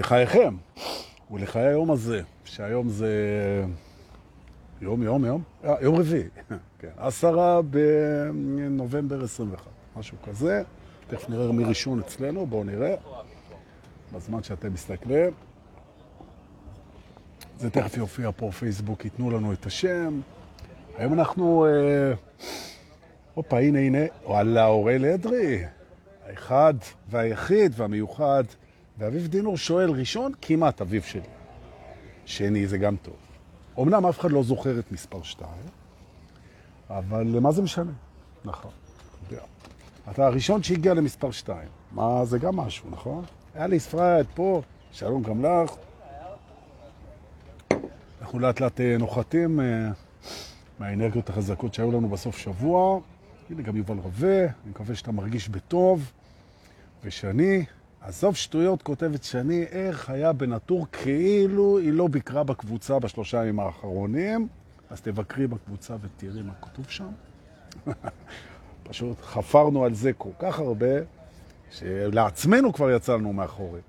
לחייכם ולחיי היום הזה, שהיום זה יום, יום, יום, אה, יום רביעי, כן, עשרה בנובמבר 21, משהו כזה. תכף נראה מי ראשון אצלנו, בואו נראה, בזמן שאתם מסתכלים. זה תכף יופיע פה פייסבוק, ייתנו לנו את השם. היום אנחנו... אה, הופה, הנה, הנה, וואלה, אוראל אדרי, האחד והיחיד והמיוחד. ואביב דינור שואל, ראשון, כמעט אביב שלי. שני, זה גם טוב. אמנם אף אחד לא זוכר את מספר שתיים, אבל מה זה משנה? נכון. אתה הראשון שהגיע למספר שתיים. מה, זה גם משהו, נכון? היה לי ספרד פה, שלום גם לך. אנחנו לאט לאט אה, נוחתים אה, מהאנרגיות החזקות שהיו לנו בסוף שבוע. הנה גם יובל רווה, אני מקווה שאתה מרגיש בטוב. ושני, עזוב שטויות, כותבת שני, איך היה בנטור כאילו היא לא ביקרה בקבוצה בשלושה ימים האחרונים. אז תבקרי בקבוצה ותראי מה כתוב שם. פשוט חפרנו על זה כל כך הרבה, שלעצמנו כבר יצאנו מאחורי.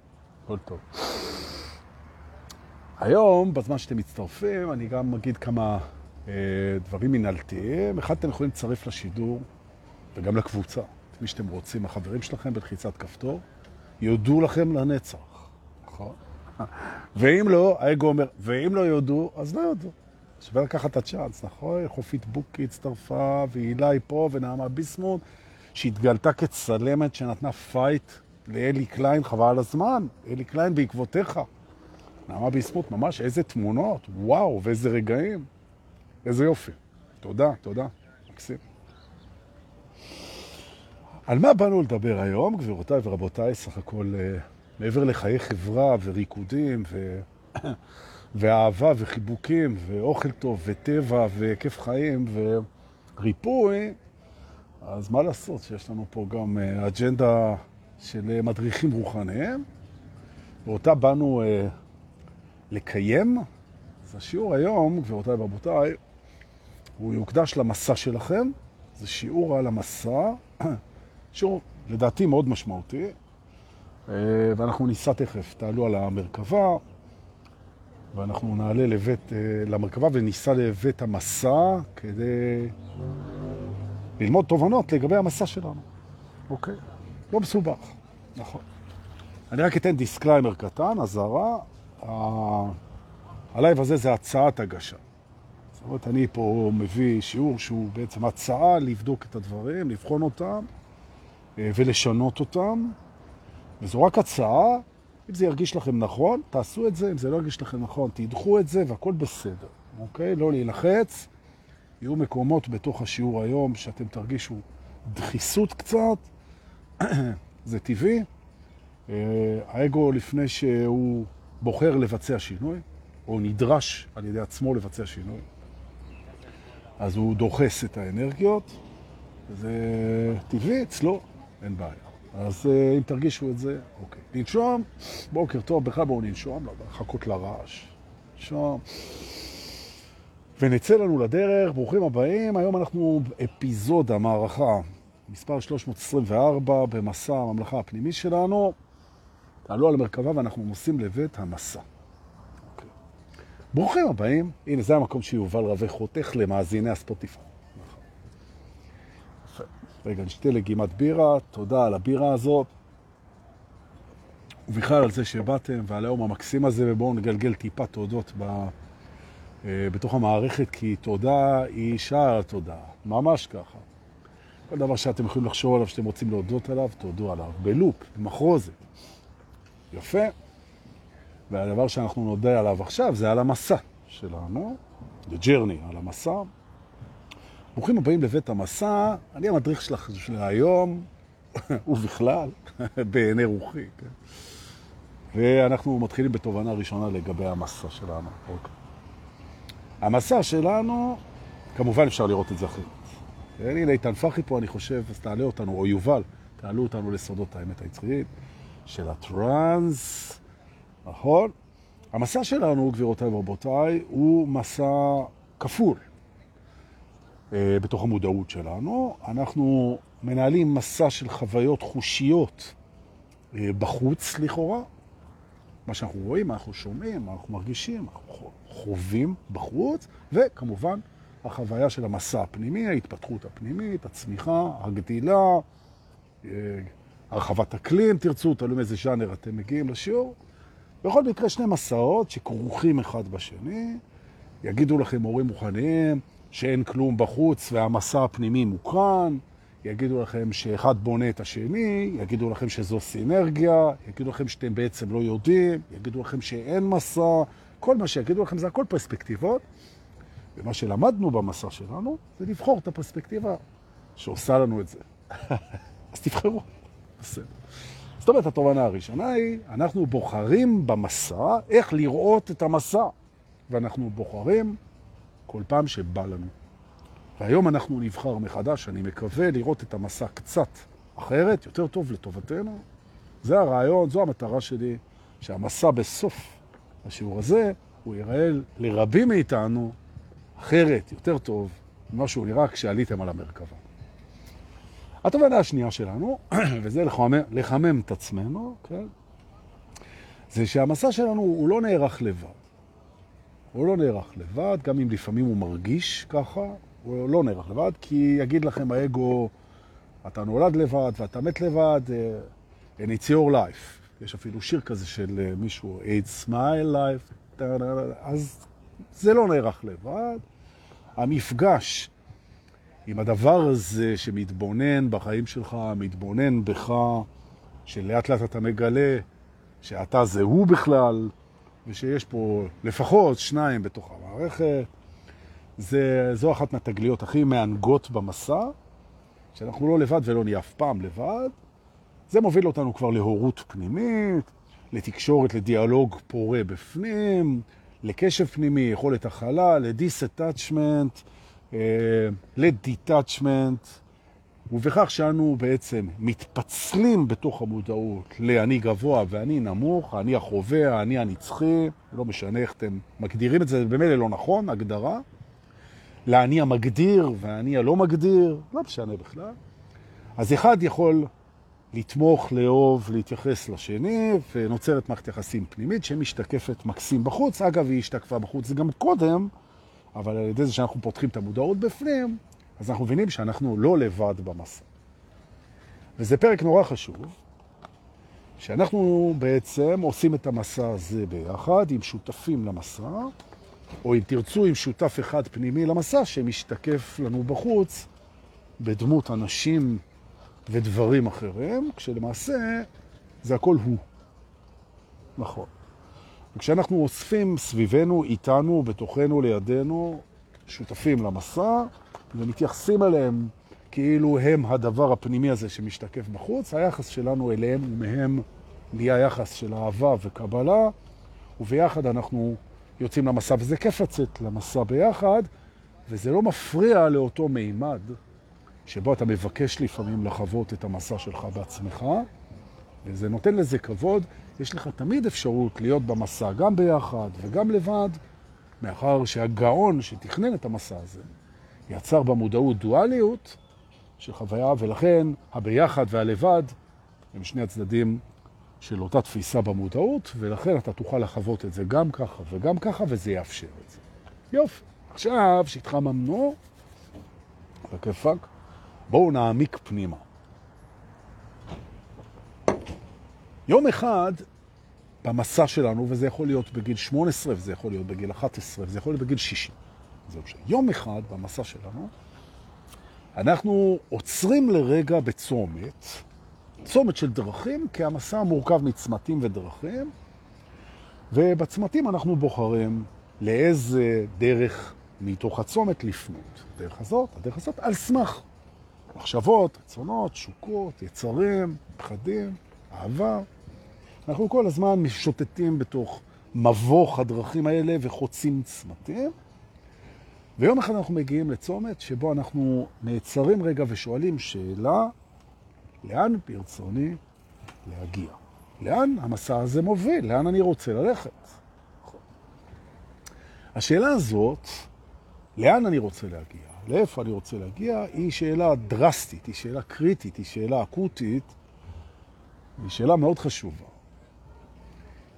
הכל טוב. היום, בזמן שאתם מצטרפים, אני גם אגיד כמה אה, דברים מנהלתיים. אחד, אתם יכולים לצרף לשידור וגם לקבוצה, את מי שאתם רוצים, החברים שלכם בלחיצת כפתור, יודו לכם לנצח, נכון? ואם לא, האגו אומר, ואם לא יודו, אז לא יודו. שווה לקחת את הצ'אנס, נכון? חופית בוקי הצטרפה, והילה פה, ונעמה ביסמוט, שהתגלתה כצלמת שנתנה פייט לאלי קליין, חבל על הזמן, אלי קליין בעקבותיך. נעמה ביסמוט, ממש איזה תמונות, וואו, ואיזה רגעים. איזה יופי. תודה, תודה. מקסים. על מה באנו לדבר היום, גבירותיי ורבותיי, סך הכל אה, מעבר לחיי חברה וריקודים ו... ואהבה וחיבוקים ואוכל טוב וטבע וכיף חיים וריפוי, אז מה לעשות שיש לנו פה גם אה, אג'נדה של מדריכים רוחניים, ואותה באנו אה, לקיים. אז השיעור היום, גבירותיי ורבותיי, הוא יוקדש למסע שלכם. זה שיעור על המסע, שיעור לדעתי מאוד משמעותי, אה, ואנחנו ניסע תכף, תעלו על המרכבה, ואנחנו נעלה לבית, אה, למרכבה וניסע לבית המסע כדי ללמוד תובנות לגבי המסע שלנו. אוקיי? לא מסובך, נכון. אני רק אתן disclaimer קטן, אזהרה. הלייב הזה זה הצעת הגשה. זאת אומרת, אני פה מביא שיעור שהוא בעצם הצעה לבדוק את הדברים, לבחון אותם ולשנות אותם. וזו רק הצעה, אם זה ירגיש לכם נכון, תעשו את זה, אם זה לא ירגיש לכם נכון, תדחו את זה והכל בסדר, אוקיי? לא להילחץ. יהיו מקומות בתוך השיעור היום שאתם תרגישו דחיסות קצת, זה טבעי. אה, האגו לפני שהוא בוחר לבצע שינוי, או נדרש על ידי עצמו לבצע שינוי, אז הוא דוחס את האנרגיות, זה טבעי אצלו, אין בעיה. אז אה, אם תרגישו את זה, אוקיי. לנשום, בוקר טוב, בכלל בואו ננשום, לא לחכות לרעש. ננשום. ונצא לנו לדרך, ברוכים הבאים. היום אנחנו אפיזודה, מערכה, מספר 324 במסע הממלכה הפנימי שלנו. תעלו על המרכבה ואנחנו נוסעים לבית המסע. אוקיי. ברוכים הבאים. הנה, זה המקום שיובל רווה חותך למאזיני הספוטיפיי. רגע, נשתה לגימת בירה, תודה על הבירה הזאת, ובכלל על זה שבאתם, ועל היום המקסים הזה, ובואו נגלגל טיפה תודות ב, אה, בתוך המערכת, כי תודה היא שער התודה, ממש ככה. כל דבר שאתם יכולים לחשוב עליו, שאתם רוצים להודות עליו, תודו עליו, בלופ, במחרוזת. יפה. והדבר שאנחנו נודה עליו עכשיו זה על המסע שלנו, The Journey, על המסע. ברוכים הבאים לבית המסע, אני המדריך שלך של היום, ובכלל, בעיני רוחי. כן? ואנחנו מתחילים בתובנה ראשונה לגבי המסע שלנו. אוקיי. המסע שלנו, כמובן אפשר לראות את זה אחרת. כן, הנה איתן פחי פה, אני חושב, אז תעלה אותנו, או יובל, תעלו אותנו לסודות האמת היצרית של הטרנס, נכון? המסע שלנו, גבירותיי ורבותיי, הוא מסע כפול. אה, בתוך המודעות שלנו. אנחנו מנהלים מסע של חוויות חושיות אה, בחוץ לכאורה, מה שאנחנו רואים, מה אנחנו שומעים, מה אנחנו מרגישים, מה אנחנו חווים בחוץ, וכמובן החוויה של המסע הפנימי, ההתפתחות הפנימית, הצמיחה, הגדילה, אה, הרחבת אקלים, תרצו, תלוי מאיזה ז'אנר אתם מגיעים לשיעור. בכל מקרה, שני מסעות שכרוכים אחד בשני, יגידו לכם מורים מוכנים שאין כלום בחוץ והמסע הפנימי מוקרן, יגידו לכם שאחד בונה את השני, יגידו לכם שזו סינרגיה, יגידו לכם שאתם בעצם לא יודעים, יגידו לכם שאין מסע, כל מה שיגידו לכם זה הכל פרספקטיבות, ומה שלמדנו במסע שלנו זה לבחור את הפרספקטיבה שעושה לנו את זה. אז תבחרו. בסדר. זאת אומרת, התובנה הראשונה היא, אנחנו בוחרים במסע איך לראות את המסע, ואנחנו בוחרים כל פעם שבא לנו. והיום אנחנו נבחר מחדש, אני מקווה לראות את המסע קצת אחרת, יותר טוב לטובתנו. זה הרעיון, זו המטרה שלי, שהמסע בסוף השיעור הזה, הוא ייראה לרבים מאיתנו אחרת, יותר טוב, ממה שהוא נראה כשעליתם על המרכבה. התובנה השנייה שלנו, וזה לחמם, לחמם את עצמנו, כן? זה שהמסע שלנו הוא לא נערך לבד. הוא לא נערך לבד, גם אם לפעמים הוא מרגיש ככה, הוא לא נערך לבד, כי יגיד לכם האגו, אתה נולד לבד ואתה מת לבד, uh, and it's your life. יש אפילו שיר כזה של uh, מישהו, it's my life, אז זה לא נערך לבד. המפגש עם הדבר הזה שמתבונן בחיים שלך, מתבונן בך, שלאט לאט אתה מגלה שאתה זה הוא בכלל, ושיש פה לפחות שניים בתוך המערכת. זה, זו אחת מהתגליות הכי מענגות במסע, שאנחנו לא לבד ולא נהיה אף פעם לבד. זה מוביל אותנו כבר להורות פנימית, לתקשורת, לדיאלוג פורה בפנים, לקשב פנימי, יכולת הכלה, לדיס-אטאצ'מנט, לדיטאצ'מנט, ובכך שאנו בעצם מתפצלים בתוך המודעות לאני גבוה ואני נמוך, אני החווה, אני הנצחי, לא משנה איך אתם מגדירים את זה, במילא לא נכון, הגדרה, לאני המגדיר ואני הלא מגדיר, לא משנה בכלל. אז אחד יכול לתמוך, לאהוב, להתייחס לשני, ונוצרת מערכת יחסים פנימית שמשתקפת מקסים בחוץ. אגב, היא השתקפה בחוץ גם קודם, אבל על ידי זה שאנחנו פותחים את המודעות בפנים, אז אנחנו מבינים שאנחנו לא לבד במסע. וזה פרק נורא חשוב, שאנחנו בעצם עושים את המסע הזה ביחד עם שותפים למסע, או אם תרצו עם שותף אחד פנימי למסע שמשתקף לנו בחוץ בדמות אנשים ודברים אחרים, כשלמעשה זה הכל הוא. נכון. וכשאנחנו אוספים סביבנו, איתנו, בתוכנו, לידינו, שותפים למסע, ומתייחסים אליהם כאילו הם הדבר הפנימי הזה שמשתקף בחוץ, היחס שלנו אליהם ומהם נהיה יחס של אהבה וקבלה, וביחד אנחנו יוצאים למסע, וזה כיף לצאת למסע ביחד, וזה לא מפריע לאותו מימד שבו אתה מבקש לפעמים לחוות את המסע שלך בעצמך, וזה נותן לזה כבוד. יש לך תמיד אפשרות להיות במסע גם ביחד וגם לבד, מאחר שהגאון שתכנן את המסע הזה יצר במודעות דואליות של חוויה, ולכן הביחד והלבד הם שני הצדדים של אותה תפיסה במודעות, ולכן אתה תוכל לחוות את זה גם ככה וגם ככה, וזה יאפשר את זה. יופי. עכשיו, שהתחממנו, בכיפק, בואו נעמיק פנימה. יום אחד במסע שלנו, וזה יכול להיות בגיל 18, וזה יכול להיות בגיל 11, וזה יכול להיות בגיל 60. זהו שם. יום אחד במסע שלנו, אנחנו עוצרים לרגע בצומת, צומת של דרכים, כי המסע מורכב מצמתים ודרכים, ובצמתים אנחנו בוחרים לאיזה דרך מתוך הצומת לפנות. הדרך הזאת, הדרך הזאת, על סמך מחשבות, רצונות, שוקות, יצרים, פחדים, אהבה. אנחנו כל הזמן משוטטים בתוך מבוך הדרכים האלה וחוצים צמתים. ויום אחד אנחנו מגיעים לצומת שבו אנחנו נעצרים רגע ושואלים שאלה, לאן ברצוני להגיע? לאן המסע הזה מוביל? לאן אני רוצה ללכת? השאלה הזאת, לאן אני רוצה להגיע, לאיפה אני רוצה להגיע, היא שאלה דרסטית, היא שאלה קריטית, היא שאלה אקוטית, היא שאלה מאוד חשובה.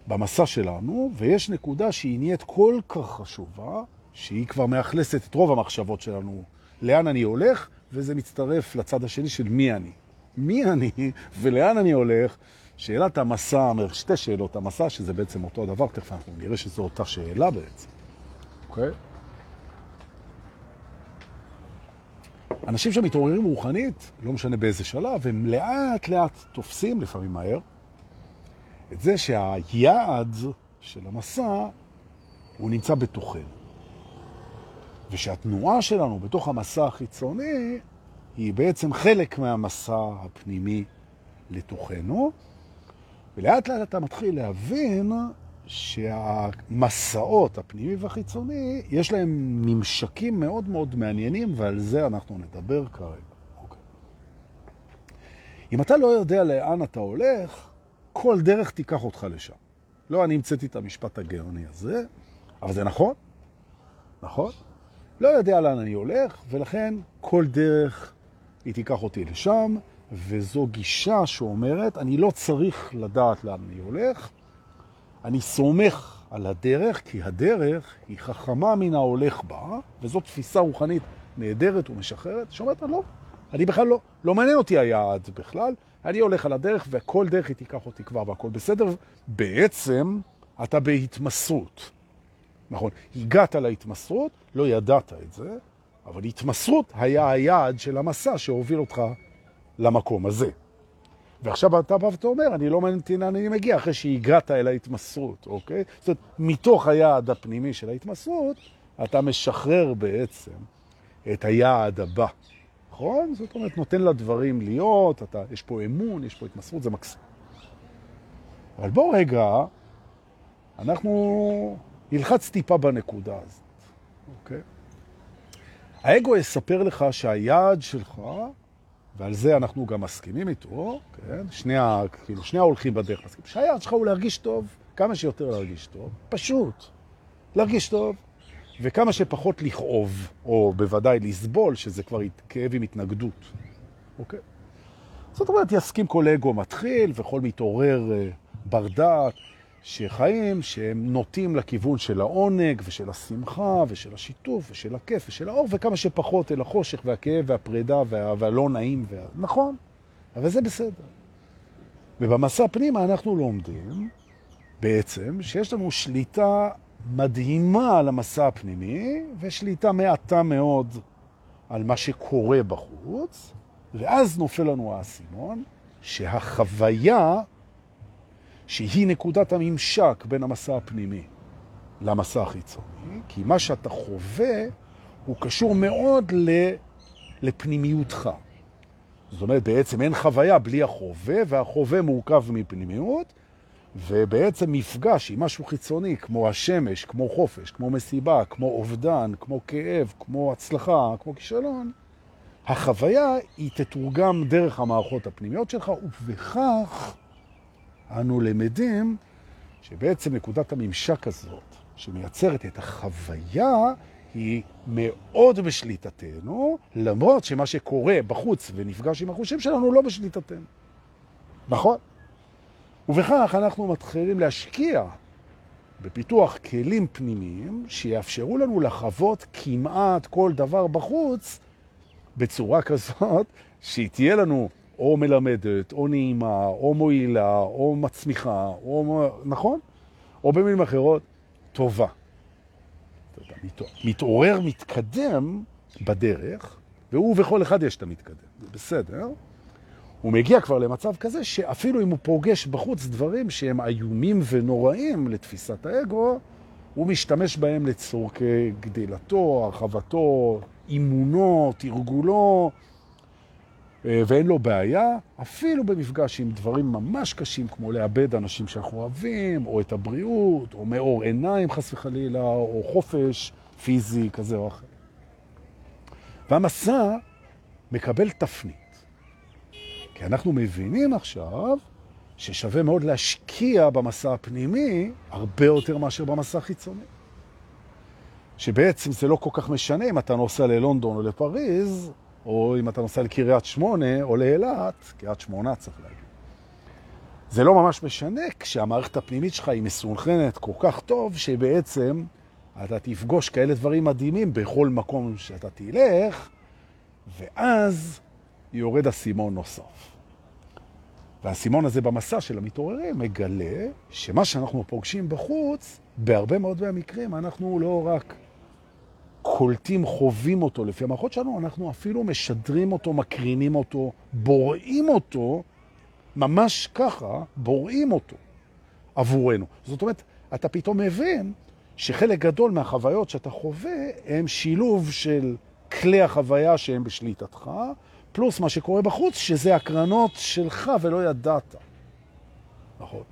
במסע שלנו, ויש נקודה שהיא נהיית כל כך חשובה, שהיא כבר מאכלסת את רוב המחשבות שלנו, לאן אני הולך, וזה מצטרף לצד השני של מי אני. מי אני ולאן אני הולך, שאלת המסע, שתי שאלות המסע, שזה בעצם אותו הדבר, תכף אנחנו נראה שזו אותה שאלה בעצם, אוקיי? אנשים שמתעוררים רוחנית, לא משנה באיזה שלב, הם לאט לאט תופסים, לפעמים מהר, את זה שהיעד של המסע הוא נמצא בתוכנו. ושהתנועה שלנו בתוך המסע החיצוני היא בעצם חלק מהמסע הפנימי לתוכנו, ולאט לאט אתה מתחיל להבין שהמסעות הפנימי והחיצוני, יש להם ממשקים מאוד מאוד מעניינים, ועל זה אנחנו נדבר כרגע. אוקיי. אם אתה לא יודע לאן אתה הולך, כל דרך תיקח אותך לשם. לא, אני המצאתי את המשפט הגאוני הזה, אבל זה נכון, נכון? לא יודע לאן אני הולך, ולכן כל דרך היא תיקח אותי לשם, וזו גישה שאומרת, אני לא צריך לדעת לאן אני הולך, אני סומך על הדרך, כי הדרך היא חכמה מן ההולך בה, וזו תפיסה רוחנית נהדרת ומשחררת, שאומרת, לא, אני בכלל לא, לא מעניין אותי היעד בכלל, אני הולך על הדרך, וכל דרך היא תיקח אותי כבר, והכל בסדר. בעצם אתה בהתמסרות. נכון, הגעת להתמסרות, לא ידעת את זה, אבל התמסרות היה היעד של המסע שהוביל אותך למקום הזה. ועכשיו אתה בא ואתה אומר, אני לא מעניין לאן אני מגיע, אחרי שהגעת אל ההתמסרות, אוקיי? זאת אומרת, מתוך היעד הפנימי של ההתמסרות, אתה משחרר בעצם את היעד הבא, נכון? זאת אומרת, נותן לדברים להיות, אתה, יש פה אמון, יש פה התמסרות, זה מקסים. אבל בוא רגע, אנחנו נלחץ טיפה בנקודה הזאת, אוקיי? האגו יספר לך שהיעד שלך ועל זה אנחנו גם מסכימים איתו, כן? שני, כאילו, שני ההולכים בדרך מסכימים. שהיעד שלך הוא להרגיש טוב, כמה שיותר להרגיש טוב, פשוט. להרגיש טוב, וכמה שפחות לכאוב, או בוודאי לסבול, שזה כבר כאב עם התנגדות. אוקיי? זאת אומרת, יסכים כל אגו מתחיל, וכל מתעורר אה, ברדעת, שחיים שהם נוטים לכיוון של העונג ושל השמחה ושל השיתוף ושל הכיף ושל האור, וכמה שפחות אל החושך והכאב והפרידה וה... והלא נעים. וה... נכון, אבל זה בסדר. ובמסע פנימה אנחנו לומדים בעצם שיש לנו שליטה מדהימה על המסע הפנימי, ושליטה מעטה מאוד על מה שקורה בחוץ, ואז נופל לנו האסימון שהחוויה שהיא נקודת הממשק בין המסע הפנימי למסע החיצוני, כי מה שאתה חווה הוא קשור מאוד לפנימיותך. זאת אומרת, בעצם אין חוויה בלי החווה, והחווה מורכב מפנימיות, ובעצם מפגש עם משהו חיצוני, כמו השמש, כמו חופש, כמו מסיבה, כמו אובדן, כמו כאב, כמו הצלחה, כמו כישלון, החוויה היא תתורגם דרך המערכות הפנימיות שלך, ובכך אנו למדים שבעצם נקודת הממשק הזאת, שמייצרת את החוויה, היא מאוד בשליטתנו, למרות שמה שקורה בחוץ ונפגש עם החושים שלנו לא בשליטתנו. נכון? ובכך אנחנו מתחילים להשקיע בפיתוח כלים פנימיים שיאפשרו לנו לחוות כמעט כל דבר בחוץ בצורה כזאת שהיא תהיה לנו או מלמדת, או נעימה, או מועילה, או מצמיחה, או... נכון? או במילים אחרות, טובה. מתעורר, מתקדם בדרך, והוא וכל אחד יש את המתקדם, זה בסדר. הוא מגיע כבר למצב כזה שאפילו אם הוא פוגש בחוץ דברים שהם איומים ונוראים לתפיסת האגו, הוא משתמש בהם לצורכי גדילתו, הרחבתו, אימונו, תרגולו, ואין לו בעיה, אפילו במפגש עם דברים ממש קשים, כמו לאבד אנשים שאנחנו אוהבים, או את הבריאות, או מאור עיניים חס וחלילה, או חופש פיזי כזה או אחר. והמסע מקבל תפנית. כי אנחנו מבינים עכשיו ששווה מאוד להשקיע במסע הפנימי הרבה יותר מאשר במסע החיצוני. שבעצם זה לא כל כך משנה אם אתה נוסע ללונדון או לפריז, או אם אתה נוסע לקריית שמונה או לאילת, קריית שמונה צריך להגיד. זה לא ממש משנה כשהמערכת הפנימית שלך היא מסונכרנת כל כך טוב, שבעצם אתה תפגוש כאלה דברים מדהימים בכל מקום שאתה תלך, ואז יורד אסימון נוסף. והאסימון הזה במסע של המתעוררים מגלה שמה שאנחנו פוגשים בחוץ, בהרבה מאוד מהמקרים אנחנו לא רק קולטים, חווים אותו לפי המערכות שלנו, אנחנו אפילו משדרים אותו, מקרינים אותו, בוראים אותו, ממש ככה, בוראים אותו עבורנו. זאת אומרת, אתה פתאום מבין שחלק גדול מהחוויות שאתה חווה הם שילוב של כלי החוויה שהם בשליטתך, פלוס מה שקורה בחוץ, שזה הקרנות שלך ולא ידעת. נכון.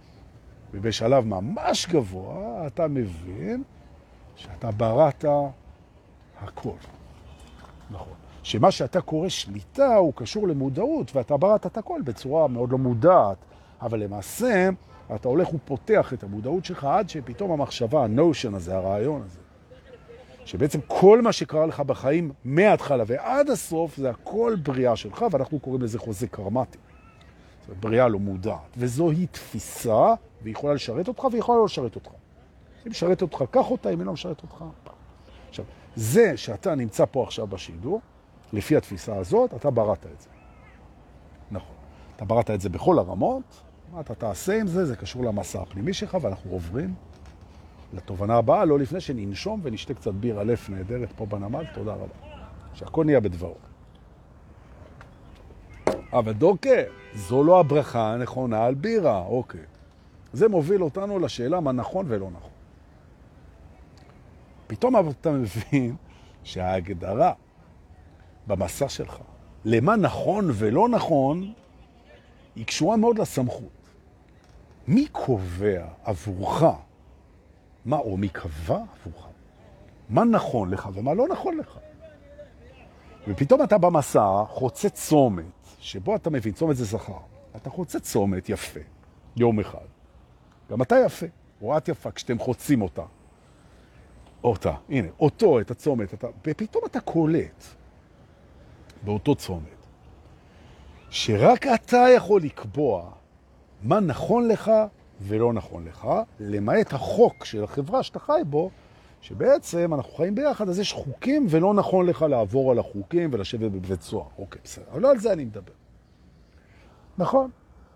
ובשלב ממש גבוה אתה מבין שאתה בראת הכל. נכון. שמה שאתה קורא שליטה הוא קשור למודעות, ואתה בראת את הכל בצורה מאוד לא מודעת, אבל למעשה אתה הולך ופותח את המודעות שלך עד שפתאום המחשבה, הנושן הזה, הרעיון הזה, שבעצם כל מה שקרה לך בחיים מההתחלה ועד הסוף זה הכל בריאה שלך, ואנחנו קוראים לזה חוזה קרמטי. זאת בריאה לא מודעת. וזוהי תפיסה, והיא יכולה לשרת אותך והיא יכולה לא לשרת אותך. היא משרת אותך, קח אותה, אם היא לא משרת אותך. עכשיו, זה שאתה נמצא פה עכשיו בשידור, לפי התפיסה הזאת, אתה בראת את זה. נכון. אתה בראת את זה בכל הרמות, מה אתה תעשה עם זה, זה קשור למסע הפנימי שלך, ואנחנו עוברים לתובנה הבאה, לא לפני שננשום ונשתה קצת ביר אלף נהדרת פה בנמל, תודה רבה. שהכל נהיה בדברו. אבל דוקא, זו לא הברכה הנכונה על בירה, אוקיי. זה מוביל אותנו לשאלה מה נכון ולא נכון. פתאום אתה מבין שההגדרה במסע שלך למה נכון ולא נכון היא קשורה מאוד לסמכות. מי קובע עבורך מה, או מי קבע עבורך, מה נכון לך ומה לא נכון לך. ופתאום אתה במסע חוצה צומת, שבו אתה מבין, צומת זה זכר. אתה חוצה צומת יפה, יום אחד. גם אתה יפה, או את יפה, כשאתם חוצים אותה. אותה, הנה, אותו, את הצומת, אתה, ופתאום אתה קולט באותו צומת, שרק אתה יכול לקבוע מה נכון לך ולא נכון לך, למעט החוק של החברה שאתה חי בו, שבעצם אנחנו חיים ביחד, אז יש חוקים ולא נכון לך לעבור על החוקים ולשבת בבית סוהר. אוקיי, בסדר. אבל לא על זה אני מדבר. נכון.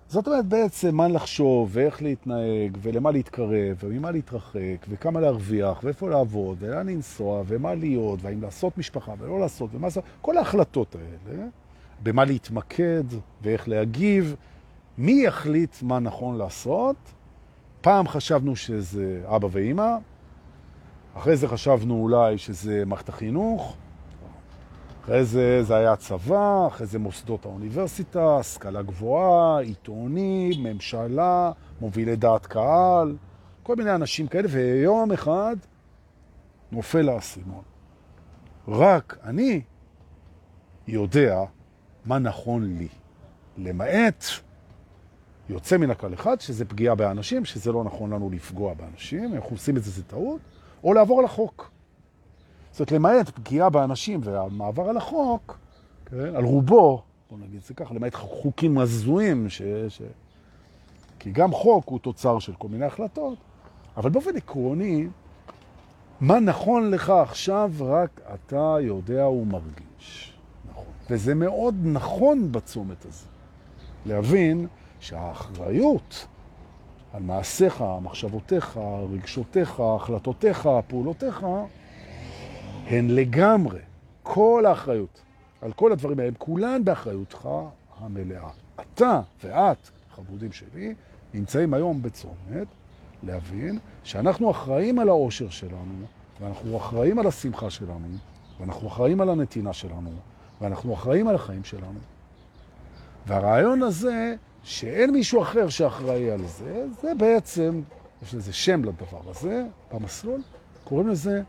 זאת אומרת בעצם מה לחשוב ואיך להתנהג ולמה להתקרב וממה להתרחק וכמה להרוויח ואיפה לעבוד ולאן לנסוע ומה להיות והאם לעשות משפחה ולא לעשות ומה לעשות, כל ההחלטות האלה, במה להתמקד ואיך להגיב מי יחליט מה נכון לעשות? פעם חשבנו שזה אבא ואימא, אחרי זה חשבנו אולי שזה מערכת החינוך, אחרי זה זה היה צבא, אחרי זה מוסדות האוניברסיטה, השכלה גבוהה, עיתונים, ממשלה, מובילי דעת קהל, כל מיני אנשים כאלה, ויום אחד נופל האסימון. רק אני יודע מה נכון לי, למעט יוצא מן הכלל אחד, שזה פגיעה באנשים, שזה לא נכון לנו לפגוע באנשים, אנחנו עושים את זה, זה טעות, או לעבור על החוק. זאת למעט פגיעה באנשים והמעבר על החוק, כן, על רובו, בוא נגיד זה ככה, למעט חוקים הזויים, ש... ש... כי גם חוק הוא תוצר של כל מיני החלטות, אבל באופן עקרוני, מה נכון לך עכשיו רק אתה יודע ומרגיש. נכון. וזה מאוד נכון בצומת הזה. להבין שהאחריות על מעשיך, מחשבותיך, רגשותיך, החלטותיך, פעולותיך, הן לגמרי, כל האחריות על כל הדברים האלה, כולן באחריותך המלאה. אתה ואת, חבודים שלי, נמצאים היום בצומת להבין שאנחנו אחראים על האושר שלנו, ואנחנו אחראים על השמחה שלנו, ואנחנו אחראים על הנתינה שלנו, ואנחנו אחראים על החיים שלנו. והרעיון הזה שאין מישהו אחר שאחראי על זה, זה בעצם, יש לזה שם לדבר הזה, במסלול, קוראים לזה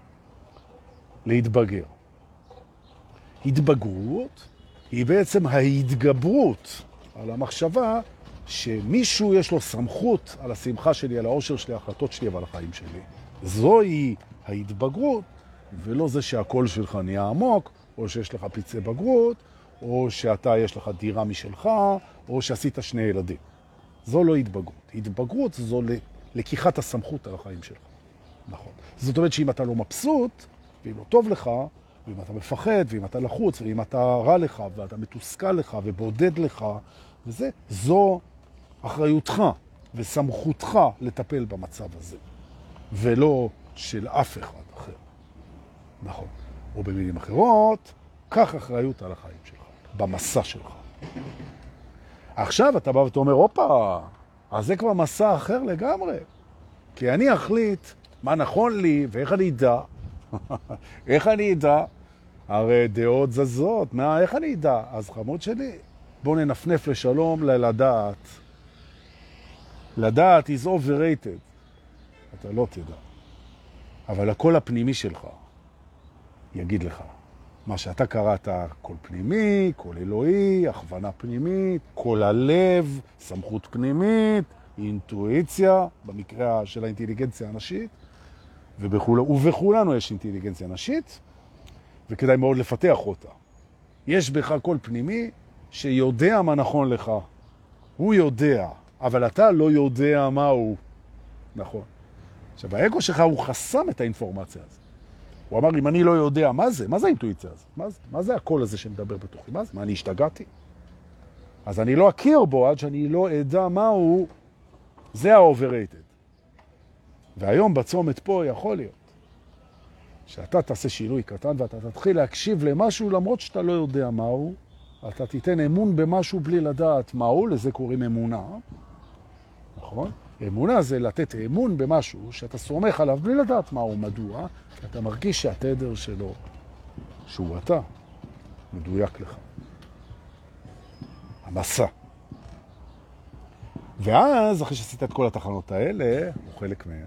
להתבגר. התבגרות היא בעצם ההתגברות על המחשבה שמישהו יש לו סמכות על השמחה שלי, על האושר שלי, ההחלטות שלי ועל החיים שלי. זוהי ההתבגרות, ולא זה שהקול שלך נהיה עמוק, או שיש לך פצעי בגרות, או שאתה יש לך דירה משלך, או שעשית שני ילדים. זו לא התבגרות. התבגרות זו לקיחת הסמכות על החיים שלך. נכון. זאת אומרת שאם אתה לא מבסוט, ואם לא טוב לך, ואם אתה מפחד, ואם אתה לחוץ, ואם אתה רע לך, ואתה מתוסכל לך, ובודד לך, וזה, זו אחריותך וסמכותך לטפל במצב הזה, ולא של אף אחד אחר. נכון. או במילים אחרות, קח אחריות על החיים שלך, במסע שלך. עכשיו אתה בא ואתה אומר, הופה, אז זה כבר מסע אחר לגמרי. כי אני אחליט מה נכון לי ואיך אני אדע. איך אני אדע? הרי דעות זזות, מה, איך אני אדע? אז חמוד שלי, בוא ננפנף לשלום ללדעת. לדעת is overrated. אתה לא תדע. אבל הקול הפנימי שלך יגיד לך. מה שאתה קראת, קול פנימי, קול אלוהי, הכוונה פנימית, קול הלב, סמכות פנימית, אינטואיציה, במקרה של האינטליגנציה הנשית, ובכול, ובכולנו יש אינטליגנציה נשית, וכדאי מאוד לפתח אותה. יש בך קול פנימי שיודע מה נכון לך. הוא יודע, אבל אתה לא יודע מה הוא. נכון. עכשיו, האגו שלך הוא חסם את האינפורמציה הזאת. הוא אמר, אם אני לא יודע, מה זה? מה זה האינטואיציה הזאת? מה זה, מה זה הקול הזה שמדבר בתוכי? מה זה? מה, אני השתגעתי? אז אני לא אכיר בו עד שאני לא אדע מה הוא, זה ה-overrated. והיום בצומת פה יכול להיות שאתה תעשה שינוי קטן ואתה תתחיל להקשיב למשהו למרות שאתה לא יודע מהו, אתה תיתן אמון במשהו בלי לדעת מהו, לזה קוראים אמונה, נכון? אמונה זה לתת אמון במשהו שאתה סומך עליו בלי לדעת מהו, מדוע, כי אתה מרגיש שהתדר שלו, שהוא אתה, מדויק לך. המסע. ואז, אחרי שעשית את כל התחנות האלה, או חלק מהן,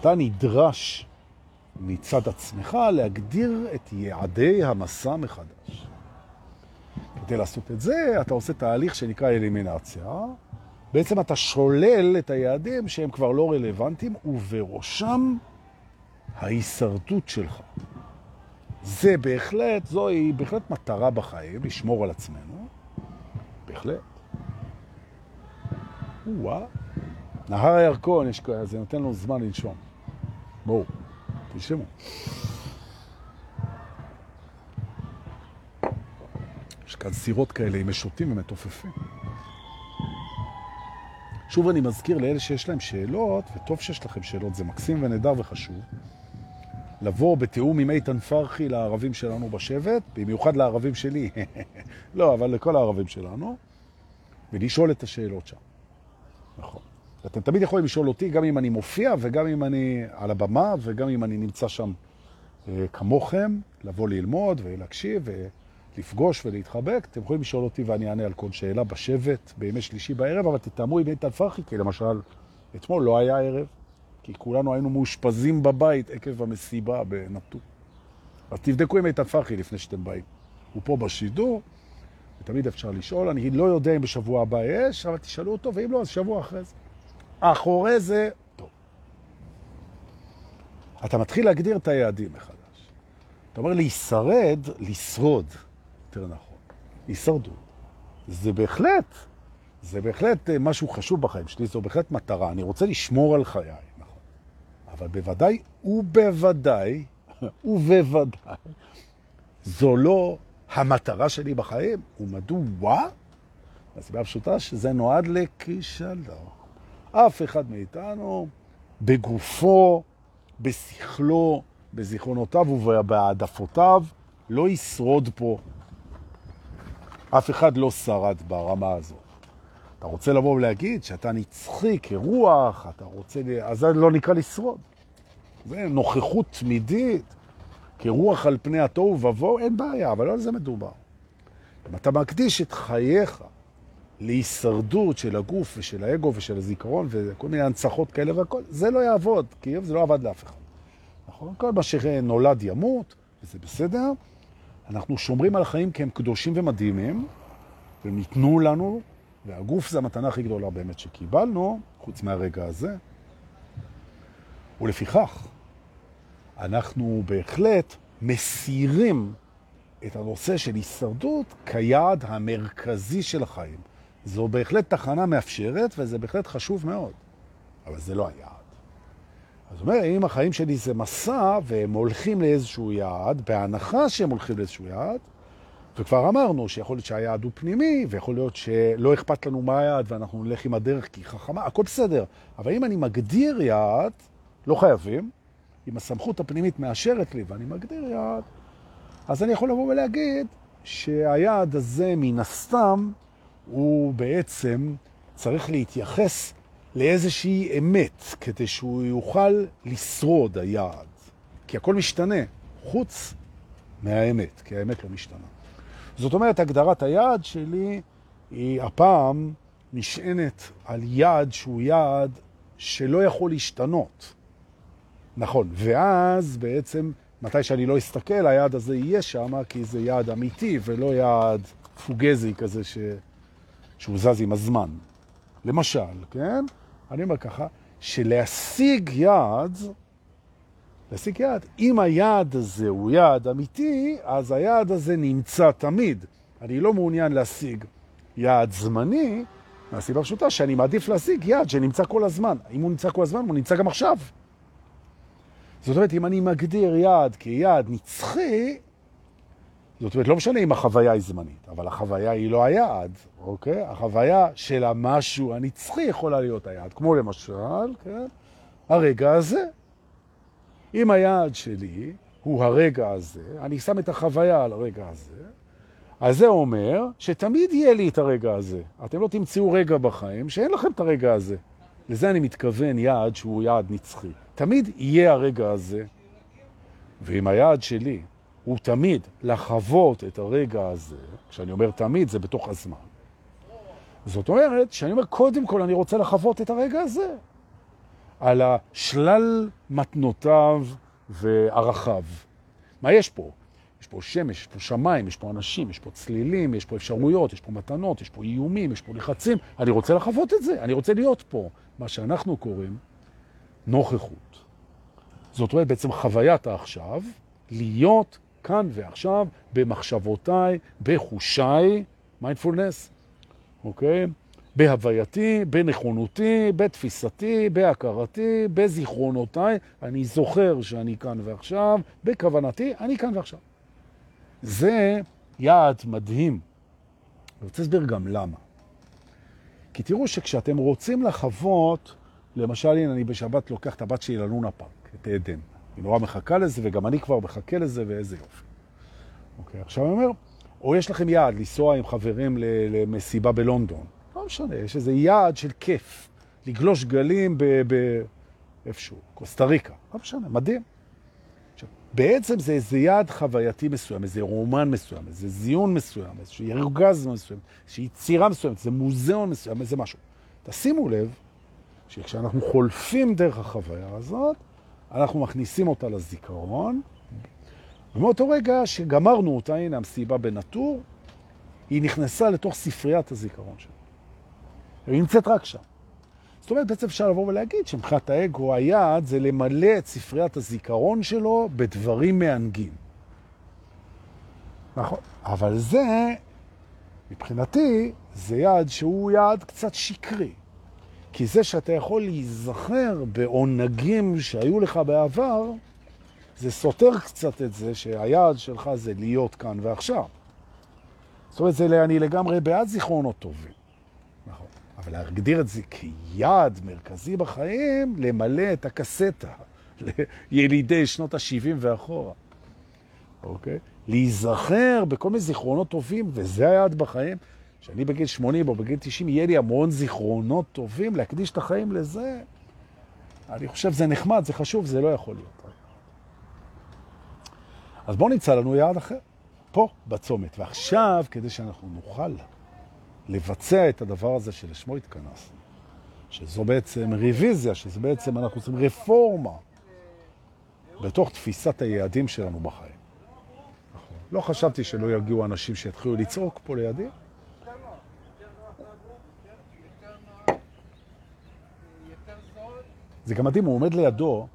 אתה נדרש מצד עצמך להגדיר את יעדי המסע מחדש. כדי לעשות את זה, אתה עושה תהליך שנקרא אלימינציה. בעצם אתה שולל את היעדים שהם כבר לא רלוונטיים, ובראשם ההישרדות שלך. זה בהחלט, זוהי בהחלט מטרה בחיים, לשמור על עצמנו. בהחלט. וואה. נהר הירקון, יש, זה נותן לנו זמן לנשום. בואו, תנשמו. יש כאן סירות כאלה עם משוטים ומתופפים. שוב אני מזכיר לאלה שיש להם שאלות, וטוב שיש לכם שאלות, זה מקסים ונדר וחשוב, לבוא בתיאום עם איתן פרחי לערבים שלנו בשבט, במיוחד לערבים שלי, לא, אבל לכל הערבים שלנו, ולשאול את השאלות שם. נכון. אתם תמיד יכולים לשאול אותי, גם אם אני מופיע וגם אם אני על הבמה וגם אם אני נמצא שם אה, כמוכם, לבוא ללמוד ולהקשיב ולפגוש ולהתחבק. אתם יכולים לשאול אותי ואני אענה על כל שאלה בשבט בימי שלישי בערב, אבל תתאמו עם איתן פרחי, כי למשל אתמול לא היה ערב, כי כולנו היינו מאושפזים בבית עקב המסיבה בנטו. אז תבדקו עם איתן פרחי לפני שאתם באים. הוא פה בשידור, ותמיד אפשר לשאול. אני לא יודע אם בשבוע הבא יש, אבל תשאלו אותו, ואם לא, אז שבוע אחרי זה. אחורי זה, טוב. אתה מתחיל להגדיר את היעדים מחדש. אתה אומר להישרד, לשרוד, יותר נכון. הישרדות. זה בהחלט, זה בהחלט אה, משהו חשוב בחיים שלי, זו בהחלט מטרה. אני רוצה לשמור על חיי, נכון. אבל בוודאי ובוודאי, ובוודאי, זו לא המטרה שלי בחיים. ומדוע? הסיבה הפשוטה שזה נועד לכישלון. אף אחד מאיתנו, בגופו, בשכלו, בזיכרונותיו ובהעדפותיו, לא ישרוד פה. אף אחד לא שרד ברמה הזאת. אתה רוצה לבוא ולהגיד שאתה נצחי כרוח, אתה רוצה... אז זה לא נקרא לשרוד. זה נוכחות תמידית, כרוח על פני התוהו ובוא, אין בעיה, אבל לא על זה מדובר. אם אתה מקדיש את חייך להישרדות של הגוף ושל האגו ושל הזיכרון וכל מיני הנצחות כאלה והכל, זה לא יעבוד, כי זה לא עבד לאף אחד. נכון? כל מה שנולד ימות, וזה בסדר. אנחנו שומרים על החיים כי הם קדושים ומדהימים, והם ניתנו לנו, והגוף זה המתנה הכי גדולה באמת שקיבלנו, חוץ מהרגע הזה. ולפיכך, אנחנו בהחלט מסירים את הנושא של הישרדות כיעד המרכזי של החיים. זו בהחלט תחנה מאפשרת, וזה בהחלט חשוב מאוד. אבל זה לא היעד. אז אומר, אם החיים שלי זה מסע, והם הולכים לאיזשהו יעד, בהנחה שהם הולכים לאיזשהו יעד, וכבר אמרנו שיכול להיות שהיעד הוא פנימי, ויכול להיות שלא אכפת לנו מה היעד, ואנחנו נלך עם הדרך כי חכמה, הכל בסדר. אבל אם אני מגדיר יעד, לא חייבים, אם הסמכות הפנימית מאשרת לי ואני מגדיר יעד, אז אני יכול לבוא ולהגיד שהיעד הזה מן הסתם הוא בעצם צריך להתייחס לאיזושהי אמת כדי שהוא יוכל לשרוד היעד. כי הכל משתנה, חוץ מהאמת, כי האמת לא משתנה. זאת אומרת, הגדרת היעד שלי היא הפעם נשענת על יעד שהוא יעד שלא יכול להשתנות. נכון, ואז בעצם מתי שאני לא אסתכל, היעד הזה יהיה שם, כי זה יעד אמיתי ולא יעד פוגזי כזה ש... שהוא זז עם הזמן. למשל, כן? אני אומר ככה, שלהשיג יעד, להשיג יעד, אם היעד הזה הוא יעד אמיתי, אז היעד הזה נמצא תמיד. אני לא מעוניין להשיג יעד זמני, מהסיבה פשוטה שאני מעדיף להשיג יעד שנמצא כל הזמן. אם הוא נמצא כל הזמן, הוא נמצא גם עכשיו. זאת אומרת, אם אני מגדיר יעד כיעד נצחי, זאת אומרת, לא משנה אם החוויה היא זמנית, אבל החוויה היא לא היעד, אוקיי? החוויה של המשהו הנצחי יכולה להיות היעד, כמו למשל, כן? הרגע הזה. אם היעד שלי הוא הרגע הזה, אני שם את החוויה על הרגע הזה, אז זה אומר שתמיד יהיה לי את הרגע הזה. אתם לא תמצאו רגע בחיים שאין לכם את הרגע הזה. לזה אני מתכוון יעד שהוא יעד נצחי. תמיד יהיה הרגע הזה, ואם היעד שלי הוא תמיד לחוות את הרגע הזה, כשאני אומר תמיד זה בתוך הזמן. זאת אומרת שאני אומר קודם כל אני רוצה לחוות את הרגע הזה, על השלל מתנותיו וערכיו. מה יש פה? יש פה שמש, יש פה שמיים, יש פה אנשים, יש פה צלילים, יש פה אפשרויות, יש פה מתנות, יש פה איומים, יש פה לחצים. אני רוצה לחוות את זה, אני רוצה להיות פה. מה שאנחנו קוראים נוכחות. זאת אומרת, בעצם חוויית העכשיו, להיות כאן ועכשיו, במחשבותיי, בחושיי, מיינדפולנס, אוקיי? בהווייתי, בנכונותי, בתפיסתי, בהכרתי, בזיכרונותיי, אני זוכר שאני כאן ועכשיו, בכוונתי, אני כאן ועכשיו. זה יעד מדהים. אני רוצה להסביר גם למה. כי תראו שכשאתם רוצים לחוות, למשל, הנה, אני בשבת לוקח את הבת שלי ללונה פארק, את עדן. היא נורא מחכה לזה, וגם אני כבר מחכה לזה, ואיזה יופי. אוקיי, עכשיו אני אומר, או יש לכם יעד לנסוע עם חברים למסיבה בלונדון. לא משנה, יש איזה יעד של כיף. לגלוש גלים ב... ב... קוסטה ריקה. לא משנה, מדהים. בעצם זה איזה יעד חווייתי מסוים, איזה רומן מסוים, איזה זיון מסוים, איזשהו ארגז מסוים, איזושהי יצירה מסוימת, איזה מוזיאון מסוים, איזה משהו. תשימו לב שכשאנחנו חולפים דרך החוויה הזאת, אנחנו מכניסים אותה לזיכרון, ומאותו רגע שגמרנו אותה, הנה המסיבה בנטור, היא נכנסה לתוך ספריית הזיכרון שלה. היא נמצאת רק שם. זאת אומרת, בעצם אפשר לבוא ולהגיד שמבחינת האגו היעד זה למלא את ספריית הזיכרון שלו בדברים מענגים. נכון. אבל זה, מבחינתי, זה יעד שהוא יעד קצת שקרי. כי זה שאתה יכול להיזכר בעונגים שהיו לך בעבר, זה סותר קצת את זה שהיעד שלך זה להיות כאן ועכשיו. זאת אומרת, זה, אני לגמרי בעד זיכרונות טובים. אבל להגדיר את זה כיעד מרכזי בחיים, למלא את הקסטה לילידי שנות ה-70 ואחורה. אוקיי? להיזכר בכל מיני זיכרונות טובים, וזה היעד בחיים. שאני בגיל 80 או בגיל 90 יהיה לי המון זיכרונות טובים, להקדיש את החיים לזה, אני חושב זה נחמד, זה חשוב, זה לא יכול להיות. אז בואו נמצא לנו יעד אחר, פה, בצומת. ועכשיו, כדי שאנחנו נוכל לבצע את הדבר הזה שלשמו התכנס. שזו בעצם ריוויזיה, שזה בעצם אנחנו עושים רפורמה בתוך תפיסת היעדים שלנו בחיים. לא חשבתי שלא יגיעו אנשים שיתחילו לצעוק פה לידי. זה גם מדהים, הוא עומד לידו,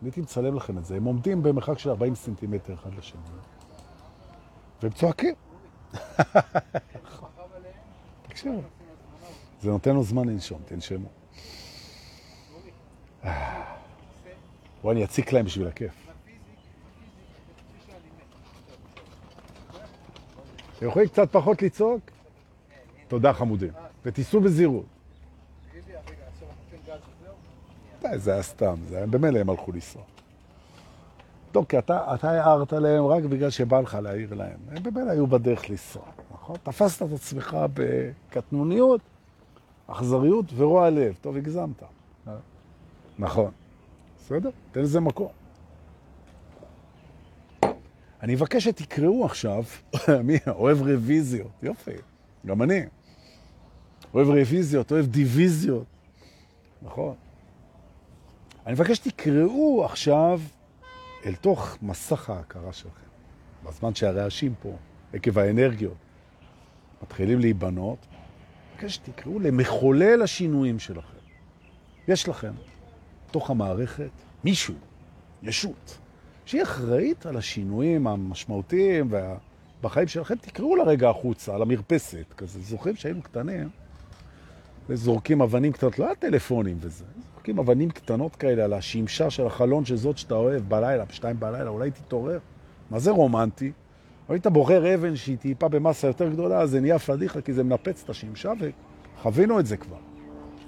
אני הייתי מצלם לכם את זה, הם עומדים במרחק של 40 סנטימטר אחד לשני, והם צועקים. תקשיבו. זה נותן לו זמן לנשום, תנשמו. בואו אני אציק להם בשביל הכיף. אתם יכולים קצת פחות לצעוק? תודה חמודים. ותיסעו בזהירות. זה היה סתם, זה היה במילא הם הלכו לנסוע. טוב, כי אתה, אתה הערת להם רק בגלל שבא לך להעיר להם. הם במילא היו בדרך לנסוע, נכון? תפסת את עצמך בקטנוניות, אכזריות ורוע לב. טוב, הגזמת. נכון. בסדר? תן לזה מקום. אני מבקש שתקראו עכשיו, מי אוהב רוויזיות, יופי, גם אני. אוהב רוויזיות, אוהב דיוויזיות, נכון. אני מבקש שתקראו עכשיו אל תוך מסך ההכרה שלכם, בזמן שהרעשים פה, עקב האנרגיות, מתחילים להיבנות, אני מבקש שתקראו למחולל השינויים שלכם. יש לכם, תוך המערכת, מישהו, ישות, שהיא אחראית על השינויים המשמעותיים וה... בחיים שלכם, תקראו לרגע החוצה, על המרפסת, כזה. זוכרים שהיינו קטנים, וזורקים אבנים קטנות, לא הטלפונים וזה, זורקים אבנים קטנות כאלה על השמשה של החלון של זאת שאתה אוהב בלילה, בשתיים בלילה, אולי תתעורר. מה זה רומנטי? או היית בוחר אבן שהיא טיפה במסה יותר גדולה, אז זה נהיה פדיחה, כי זה מנפץ את השמשה, וחווינו את זה כבר.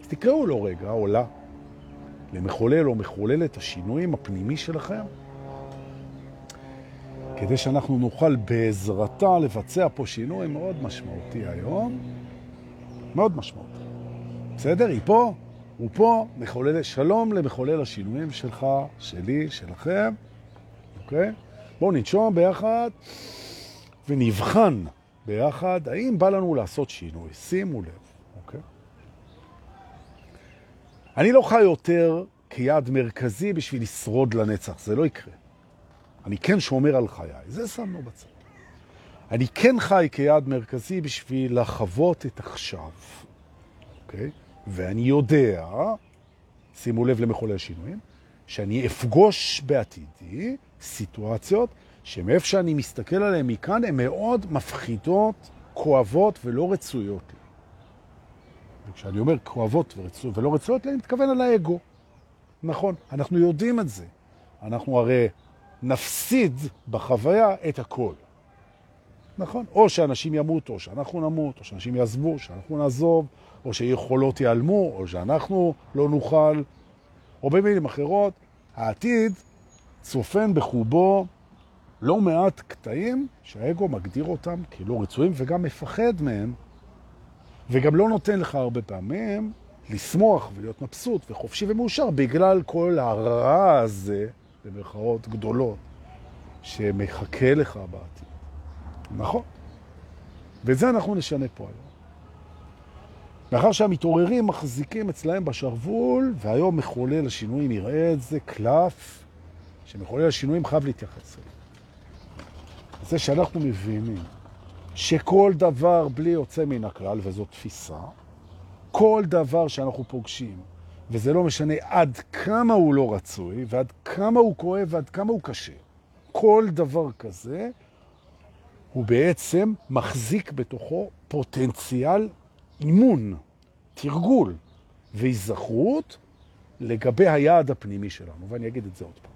אז תקראו לו רגע, או לה, למחולל או מחוללת השינויים הפנימי שלכם, כדי שאנחנו נוכל בעזרתה לבצע פה שינוי מאוד משמעותי היום. מאוד משמעותי. בסדר? היא פה, הוא פה, מחולל, שלום למחולל השינויים שלך, שלי, שלכם, אוקיי? בואו ננשום ביחד ונבחן ביחד האם בא לנו לעשות שינוי. שימו לב, אוקיי? אני לא חי יותר כיעד מרכזי בשביל לשרוד לנצח, זה לא יקרה. אני כן שומר על חיי, זה שמנו בצד. אני כן חי כיעד מרכזי בשביל לחוות את עכשיו, אוקיי? ואני יודע, שימו לב למחולל שינויים, שאני אפגוש בעתידי סיטואציות שמאיפה שאני מסתכל עליהן מכאן הן מאוד מפחידות, כואבות ולא רצויות לי. וכשאני אומר כואבות ורצו, ולא רצויות לי, אני מתכוון על האגו. נכון, אנחנו יודעים את זה. אנחנו הרי נפסיד בחוויה את הכל. נכון? או שאנשים ימותו, או שאנחנו נמות, או שאנשים יעזבו, שאנחנו נעזוב, או שיכולות ייעלמו, או שאנחנו לא נוכל, או במילים אחרות, העתיד צופן בחובו לא מעט קטעים שהאגו מגדיר אותם כלא רצויים וגם מפחד מהם, וגם לא נותן לך הרבה פעמים לשמוח ולהיות מבסוט וחופשי ומאושר בגלל כל הרע הזה במרכאות גדולות, שמחכה לך בעתיד. נכון. ואת זה אנחנו נשנה פה היום. מאחר שהמתעוררים מחזיקים אצלהם בשרוול, והיום מחולל השינויים יראה את זה, קלף, שמחולל השינויים חייב להתייחס אליו. זה שאנחנו מבינים שכל דבר בלי יוצא מן הכלל, וזו תפיסה, כל דבר שאנחנו פוגשים וזה לא משנה עד כמה הוא לא רצוי, ועד כמה הוא כואב, ועד כמה הוא קשה. כל דבר כזה הוא בעצם מחזיק בתוכו פוטנציאל אימון, תרגול והיזכרות לגבי היעד הפנימי שלנו, ואני אגיד את זה עוד פעם.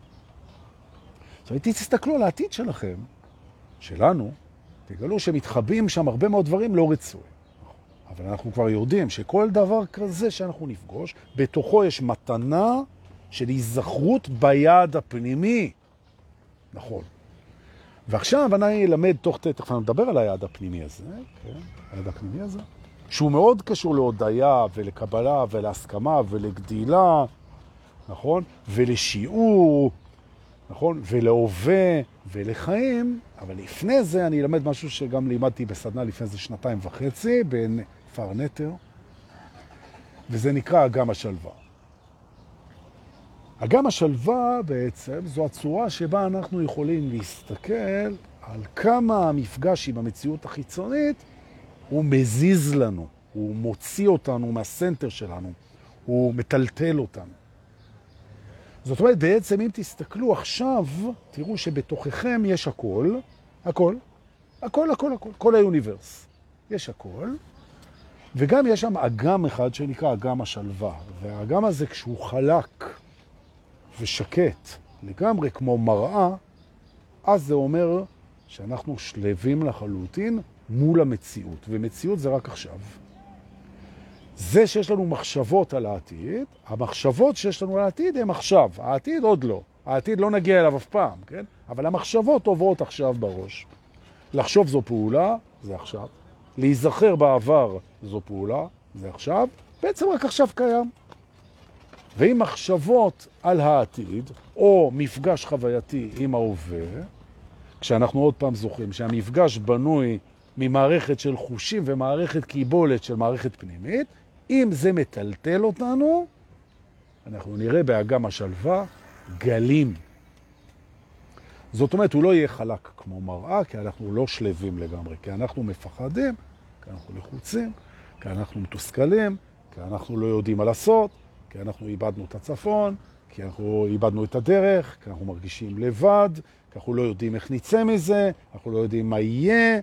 עכשיו, תסתכלו על העתיד שלכם, שלנו, תגלו שמתחבאים שם הרבה מאוד דברים לא רצויים. אבל אנחנו כבר יודעים שכל דבר כזה שאנחנו נפגוש, בתוכו יש מתנה של היזכרות ביעד הפנימי. נכון. ועכשיו אני אלמד תוך ת... תכף אני מדבר על היעד הפנימי הזה, כן? היעד הפנימי הזה, שהוא מאוד קשור להודעה ולקבלה ולהסכמה ולגדילה, נכון? ולשיעור, נכון? ולהווה ולחיים, אבל לפני זה אני אלמד משהו שגם לימדתי בסדנה לפני זה שנתיים וחצי, בין כפר נטר, וזה נקרא אגם השלווה. אגם השלווה בעצם זו הצורה שבה אנחנו יכולים להסתכל על כמה המפגש עם המציאות החיצונית הוא מזיז לנו, הוא מוציא אותנו מהסנטר שלנו, הוא מטלטל אותנו. זאת אומרת, בעצם אם תסתכלו עכשיו, תראו שבתוככם יש הכל, הכל, הכל, הכל, הכל, כל היוניברס. יש הכל, וגם יש שם אגם אחד שנקרא אגם השלווה, והאגם הזה כשהוא חלק ושקט, לגמרי כמו מראה, אז זה אומר שאנחנו שלבים לחלוטין מול המציאות, ומציאות זה רק עכשיו. זה שיש לנו מחשבות על העתיד, המחשבות שיש לנו על העתיד הן עכשיו, העתיד עוד לא. העתיד לא נגיע אליו אף פעם, כן? אבל המחשבות עוברות עכשיו בראש. לחשוב זו פעולה, זה עכשיו. להיזכר בעבר זו פעולה, זה עכשיו. בעצם רק עכשיו קיים. ואם מחשבות על העתיד, או מפגש חווייתי עם ההווה, כשאנחנו עוד פעם זוכרים שהמפגש בנוי ממערכת של חושים ומערכת קיבולת של מערכת פנימית, אם זה מטלטל אותנו, אנחנו נראה באגם השלווה גלים. זאת אומרת, הוא לא יהיה חלק כמו מראה, כי אנחנו לא שלבים לגמרי, כי אנחנו מפחדים, כי אנחנו לחוצים, כי אנחנו מתוסכלים, כי אנחנו לא יודעים מה לעשות, כי אנחנו איבדנו את הצפון, כי אנחנו איבדנו את הדרך, כי אנחנו מרגישים לבד, כי אנחנו לא יודעים איך נצא מזה, אנחנו לא יודעים מה יהיה,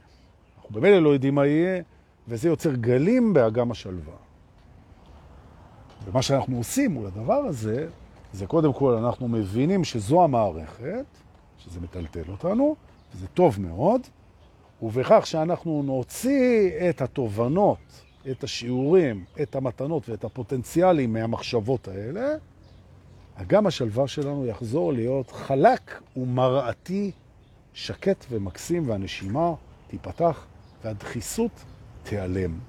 אנחנו במילא לא יודעים מה יהיה, וזה יוצר גלים באגם השלווה. ומה שאנחנו עושים מול הדבר הזה, זה קודם כל אנחנו מבינים שזו המערכת, שזה מטלטל אותנו, וזה טוב מאוד, ובכך שאנחנו נוציא את התובנות, את השיעורים, את המתנות ואת הפוטנציאלים מהמחשבות האלה, אגם השלווה שלנו יחזור להיות חלק ומראתי, שקט ומקסים, והנשימה תיפתח והדחיסות תיעלם.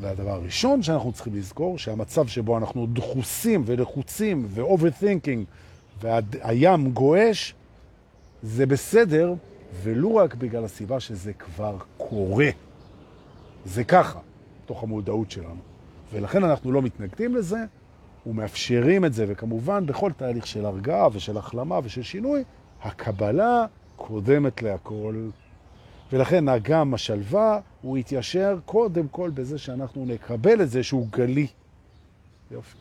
והדבר הראשון שאנחנו צריכים לזכור, שהמצב שבו אנחנו דחוסים ולחוצים ו-overthinking והים גואש, זה בסדר, ולו רק בגלל הסיבה שזה כבר קורה. זה ככה, תוך המודעות שלנו. ולכן אנחנו לא מתנגדים לזה, ומאפשרים את זה, וכמובן בכל תהליך של הרגעה ושל החלמה ושל שינוי, הקבלה קודמת להכל. ולכן אגם השלווה הוא יתיישר קודם כל בזה שאנחנו נקבל את זה שהוא גלי. יופי.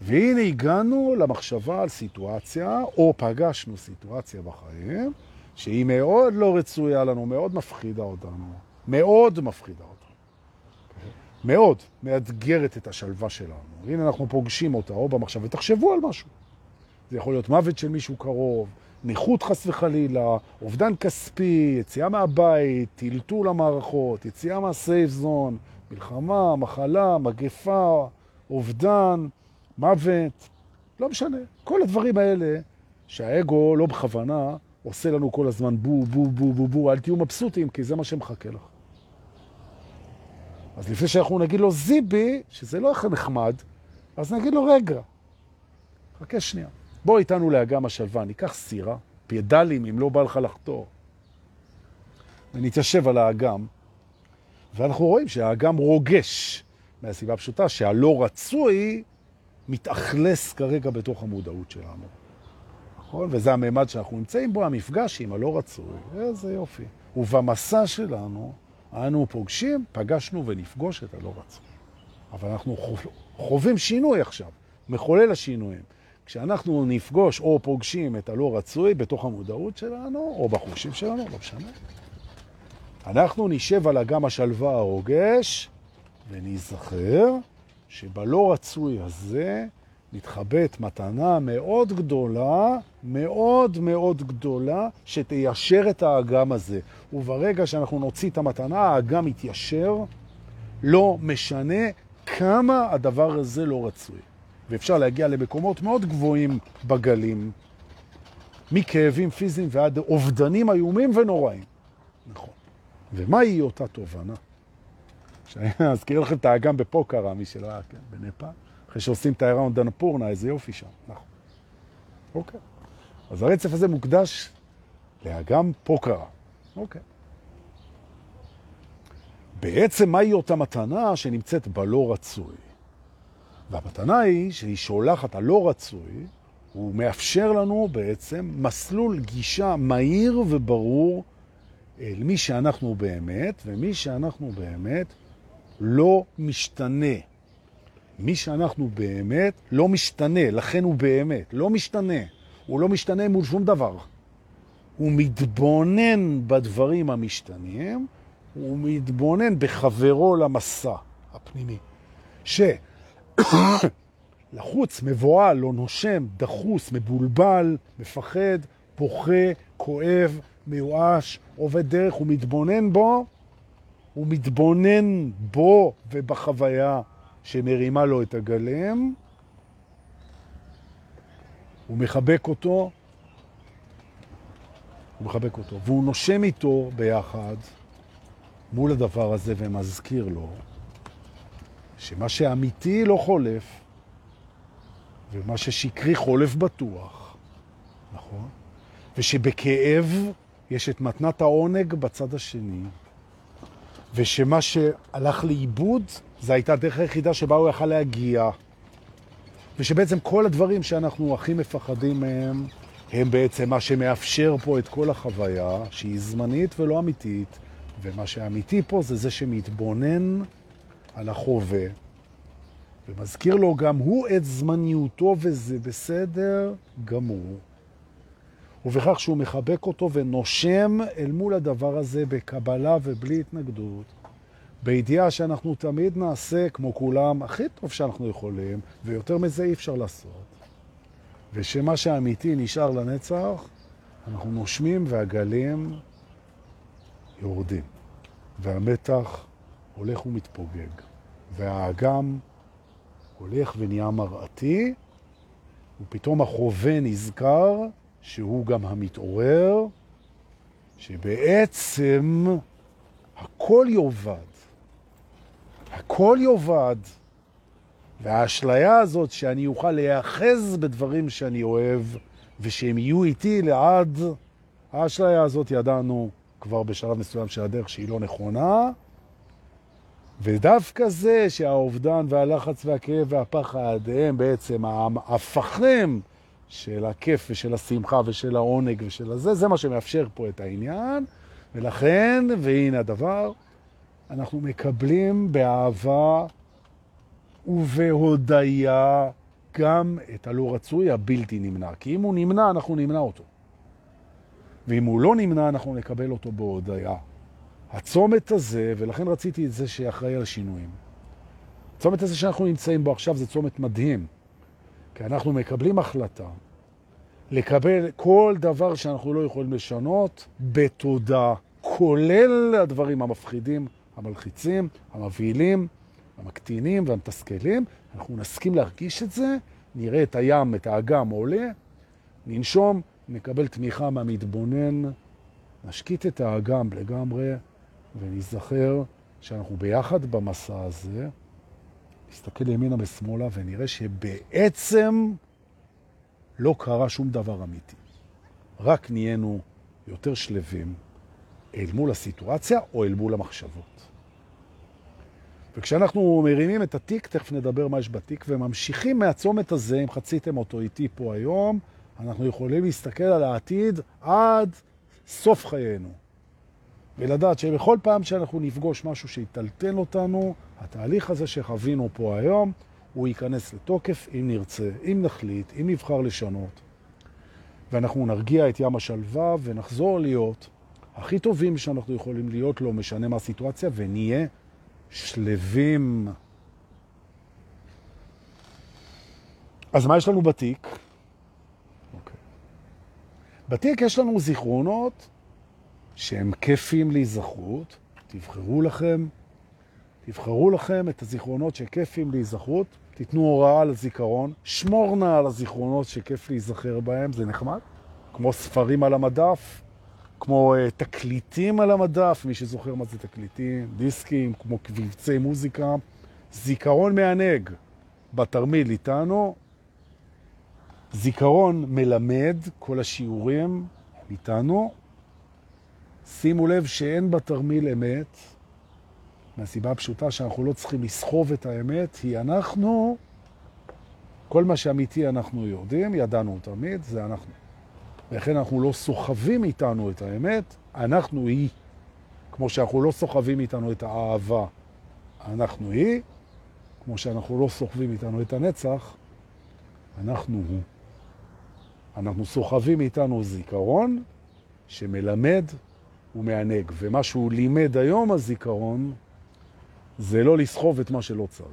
והנה הגענו למחשבה על סיטואציה, או פגשנו סיטואציה בחיים, שהיא מאוד לא רצויה לנו, מאוד מפחידה אותנו. מאוד מפחידה. מאוד מאתגרת את השלווה שלנו. הנה אנחנו פוגשים אותה, או במחשבה, ותחשבו על משהו. זה יכול להיות מוות של מישהו קרוב, נכות חס וחלילה, אובדן כספי, יציאה מהבית, טלטול המערכות, יציאה מהסייף זון, מלחמה, מחלה, מגפה, אובדן, מוות, לא משנה. כל הדברים האלה שהאגו לא בכוונה עושה לנו כל הזמן בו, בו, בו, בו, בו, אל תהיו מבסוטים, כי זה מה שמחכה לך. אז לפני שאנחנו נגיד לו זיבי, שזה לא הכי נחמד, אז נגיד לו רגע, חכה שנייה. בוא איתנו לאגם השלווה, ניקח סירה, פיידלים אם לא בא לך לחתור, ונתיישב על האגם, ואנחנו רואים שהאגם רוגש, מהסיבה הפשוטה שהלא רצוי מתאכלס כרגע בתוך המודעות שלנו. נכון? וזה הממד שאנחנו נמצאים בו, המפגש עם הלא רצוי. איזה יופי. ובמסע שלנו, אנו פוגשים, פגשנו ונפגוש את הלא רצוי. אבל אנחנו חווים שינוי עכשיו, מחולל השינויים. כשאנחנו נפגוש או פוגשים את הלא רצוי בתוך המודעות שלנו, או בחושים שלנו, לא משנה, אנחנו נשב על אגם השלווה הרוגש ונזכר שבלא רצוי הזה מתחבאת מתנה מאוד גדולה, מאוד מאוד גדולה, שתיישר את האגם הזה. וברגע שאנחנו נוציא את המתנה, האגם יתיישר, לא משנה כמה הדבר הזה לא רצוי. ואפשר להגיע למקומות מאוד גבוהים בגלים, מכאבים פיזיים ועד אובדנים איומים ונוראים. נכון. ומהי אותה תובנה? שאני אזכיר לכם את האגם בפוקרה, מי שלא היה, כן, בנפאל. אחרי שעושים את האיראון דנפורנה, איזה יופי שם. נכון. אוקיי. אז הרצף הזה מוקדש לאגם פוקרה. אוקיי. בעצם מהי אותה מתנה שנמצאת בלא רצוי? והמתנה היא שהיא שולחת הלא רצוי, הוא מאפשר לנו בעצם מסלול גישה מהיר וברור אל מי שאנחנו באמת, ומי שאנחנו באמת לא משתנה. מי שאנחנו באמת לא משתנה, לכן הוא באמת, לא משתנה. הוא לא משתנה מול שום דבר. הוא מתבונן בדברים המשתנים, הוא מתבונן בחברו למסע הפנימי. שלחוץ, מבוהל, לא נושם, דחוס, מבולבל, מפחד, פוחה, כואב, מיואש, עובד דרך, הוא מתבונן בו, הוא מתבונן בו ובחוויה שמרימה לו את הגלם, הוא מחבק אותו, הוא מחבק אותו, והוא נושם איתו ביחד מול הדבר הזה ומזכיר לו שמה שאמיתי לא חולף, ומה ששקרי חולף בטוח, נכון? ושבכאב יש את מתנת העונג בצד השני, ושמה שהלך לאיבוד זה הייתה הדרך היחידה שבה הוא יכל להגיע, ושבעצם כל הדברים שאנחנו הכי מפחדים מהם, הם בעצם מה שמאפשר פה את כל החוויה, שהיא זמנית ולא אמיתית, ומה שאמיתי פה זה זה שמתבונן על החווה, ומזכיר לו גם הוא את זמניותו וזה בסדר גמור. ובכך שהוא מחבק אותו ונושם אל מול הדבר הזה בקבלה ובלי התנגדות, בידיעה שאנחנו תמיד נעשה כמו כולם הכי טוב שאנחנו יכולים, ויותר מזה אי אפשר לעשות. ושמה שהאמיתי נשאר לנצח, אנחנו נושמים והגלים יורדים, והמתח הולך ומתפוגג, והאגם הולך ונהיה מראתי, ופתאום החווה נזכר שהוא גם המתעורר, שבעצם הכל יובד. הכל יובד. והאשליה הזאת שאני אוכל להיאחז בדברים שאני אוהב ושהם יהיו איתי לעד, האשליה הזאת ידענו כבר בשלב מסוים של הדרך שהיא לא נכונה, ודווקא זה שהאובדן והלחץ והכאב והפחד הם בעצם ההפכים של הכיף ושל השמחה ושל העונג ושל הזה, זה מה שמאפשר פה את העניין, ולכן, והנה הדבר, אנחנו מקבלים באהבה ובהודיה גם את הלא רצוי הבלתי נמנע. כי אם הוא נמנע, אנחנו נמנע אותו. ואם הוא לא נמנע, אנחנו נקבל אותו בהודיה. הצומת הזה, ולכן רציתי את זה שאחראי על השינויים. הצומת הזה שאנחנו נמצאים בו עכשיו זה צומת מדהים, כי אנחנו מקבלים החלטה לקבל כל דבר שאנחנו לא יכולים לשנות בתודה, כולל הדברים המפחידים, המלחיצים, המבהילים, המקטינים והמתסכלים. אנחנו נסכים להרגיש את זה, נראה את הים, את האגם עולה, ננשום, נקבל תמיכה מהמתבונן, נשקיט את האגם לגמרי, ונזכר שאנחנו ביחד במסע הזה, נסתכל ימינה ושמאלה ונראה שבעצם לא קרה שום דבר אמיתי. רק נהיינו יותר שלווים אל מול הסיטואציה או אל מול המחשבות. וכשאנחנו מרימים את התיק, תכף נדבר מה יש בתיק, וממשיכים מהצומת הזה, אם חציתם אותו איתי פה היום, אנחנו יכולים להסתכל על העתיד עד סוף חיינו. ולדעת שבכל פעם שאנחנו נפגוש משהו שיטלטל אותנו, התהליך הזה שחווינו פה היום, הוא ייכנס לתוקף אם נרצה, אם נחליט, אם נבחר לשנות. ואנחנו נרגיע את ים השלווה ונחזור להיות הכי טובים שאנחנו יכולים להיות, לא משנה מה הסיטואציה, ונהיה שלווים. אז מה יש לנו בתיק? Okay. אוקיי. בתיק יש לנו זיכרונות שהם כיפים להיזכרות. תבחרו לכם, תבחרו לכם את הזיכרונות שכיפים להיזכרות, תיתנו הוראה על הזיכרון, שמור נא על הזיכרונות שכיף להיזכר בהם, זה נחמד, כמו ספרים על המדף, כמו uh, תקליטים על המדף, מי שזוכר מה זה תקליטים, דיסקים, כמו קביצי מוזיקה, זיכרון מענג בתרמיל איתנו, זיכרון מלמד, כל השיעורים איתנו, שימו לב שאין בתרמיל אמת, מהסיבה הפשוטה שאנחנו לא צריכים לסחוב את האמת, היא אנחנו, כל מה שאמיתי אנחנו יודעים, ידענו תמיד, זה אנחנו. ולכן אנחנו לא סוחבים איתנו את האמת, אנחנו היא. כמו שאנחנו לא סוחבים איתנו את האהבה, אנחנו היא. כמו שאנחנו לא סוחבים איתנו את הנצח, אנחנו הוא. אנחנו סוחבים איתנו זיכרון שמלמד הוא מענג, ומה שהוא לימד היום הזיכרון, זה לא לסחוב את מה שלא צריך.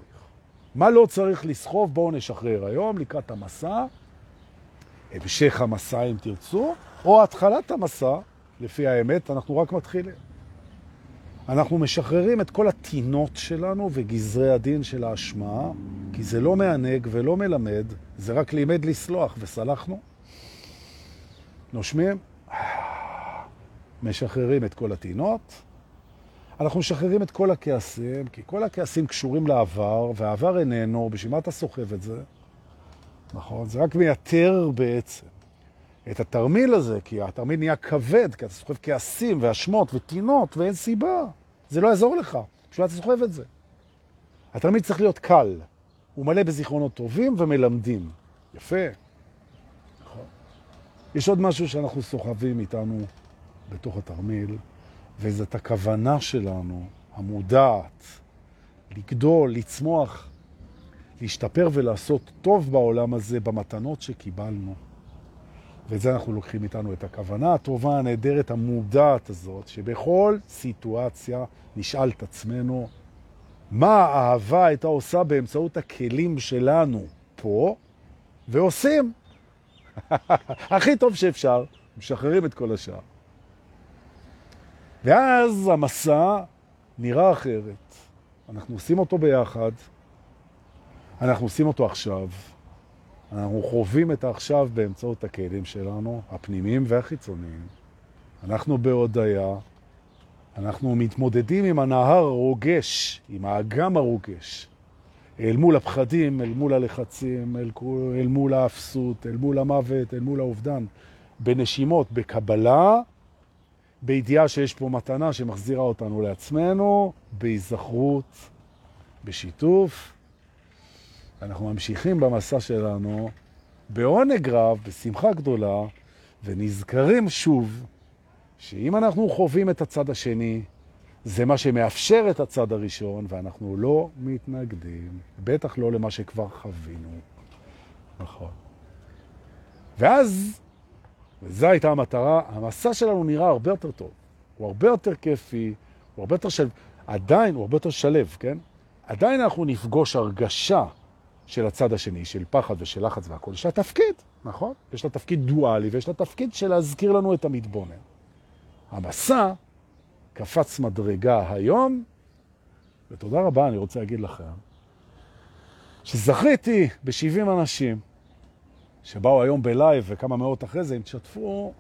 מה לא צריך לסחוב, בואו נשחרר היום לקראת המסע, המשך המסע אם תרצו, או התחלת המסע, לפי האמת, אנחנו רק מתחילים. אנחנו משחררים את כל הטינות שלנו וגזרי הדין של האשמה, כי זה לא מענג ולא מלמד, זה רק לימד לסלוח, וסלחנו. נושמים, משחררים את כל הטינות. אנחנו משחררים את כל הכעסים, כי כל הכעסים קשורים לעבר, והעבר איננו, בשביל מה אתה סוחב את זה? נכון? זה רק מייתר בעצם את התרמיל הזה, כי התרמיל נהיה כבד, כי אתה סוחב כעסים ואשמות וטינות, ואין סיבה. זה לא יעזור לך, בשביל אתה סוחב את זה. התרמיל צריך להיות קל. הוא מלא בזיכרונות טובים ומלמדים. יפה. נכון. יש עוד משהו שאנחנו סוחבים איתנו בתוך התרמיל, וזאת הכוונה שלנו, המודעת, לגדול, לצמוח, להשתפר ולעשות טוב בעולם הזה במתנות שקיבלנו. ואת זה אנחנו לוקחים איתנו, את הכוונה הטובה, הנהדרת, המודעת הזאת, שבכל סיטואציה נשאל את עצמנו, מה האהבה הייתה עושה באמצעות הכלים שלנו פה, ועושים. הכי טוב שאפשר, משחררים את כל השאר. ואז המסע נראה אחרת. אנחנו עושים אותו ביחד, אנחנו עושים אותו עכשיו, אנחנו חווים את העכשיו באמצעות הכלים שלנו, הפנימיים והחיצוניים. אנחנו בהודיה, אנחנו מתמודדים עם הנהר הרוגש, עם האגם הרוגש, אל מול הפחדים, אל מול הלחצים, אל, אל מול האפסות, אל מול המוות, אל מול האובדן, בנשימות, בקבלה, בידיעה שיש פה מתנה שמחזירה אותנו לעצמנו, בהיזכרות, בשיתוף. אנחנו ממשיכים במסע שלנו בעונג רב, בשמחה גדולה, ונזכרים שוב שאם אנחנו חווים את הצד השני, זה מה שמאפשר את הצד הראשון, ואנחנו לא מתנגדים, בטח לא למה שכבר חווינו. נכון. ואז, וזו הייתה המטרה, המסע שלנו נראה הרבה יותר טוב. הוא הרבה יותר כיפי, הוא הרבה יותר שלב, עדיין הוא הרבה יותר שלב, כן? עדיין אנחנו נפגוש הרגשה של הצד השני, של פחד ושל לחץ והכל. יש לה תפקיד, נכון? יש לה תפקיד דואלי, ויש לה תפקיד של להזכיר לנו את המתבונן. המסע קפץ מדרגה היום, ותודה רבה, אני רוצה להגיד לכם, שזכיתי ב-70 אנשים שבאו היום בלייב וכמה מאות אחרי זה, הם תשתפו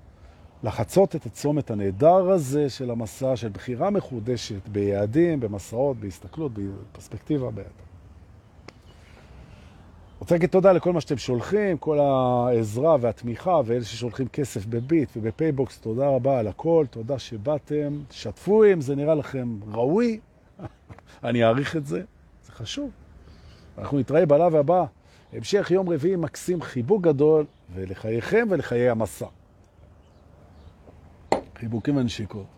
לחצות את הצומת הנהדר הזה של המסע, של בחירה מחודשת ביעדים, במסעות, בהסתכלות, בפרספקטיבה בידע. רוצה להגיד תודה לכל מה שאתם שולחים, כל העזרה והתמיכה, ואלה ששולחים כסף בביט ובפייבוקס, תודה רבה על הכל, תודה שבאתם, שתפו אם זה נראה לכם ראוי, אני אעריך את זה, זה חשוב. אנחנו נתראה בלייב הבא, המשך יום רביעי מקסים, חיבוק גדול, ולחייכם ולחיי המסע. חיבוקים ונשיקות.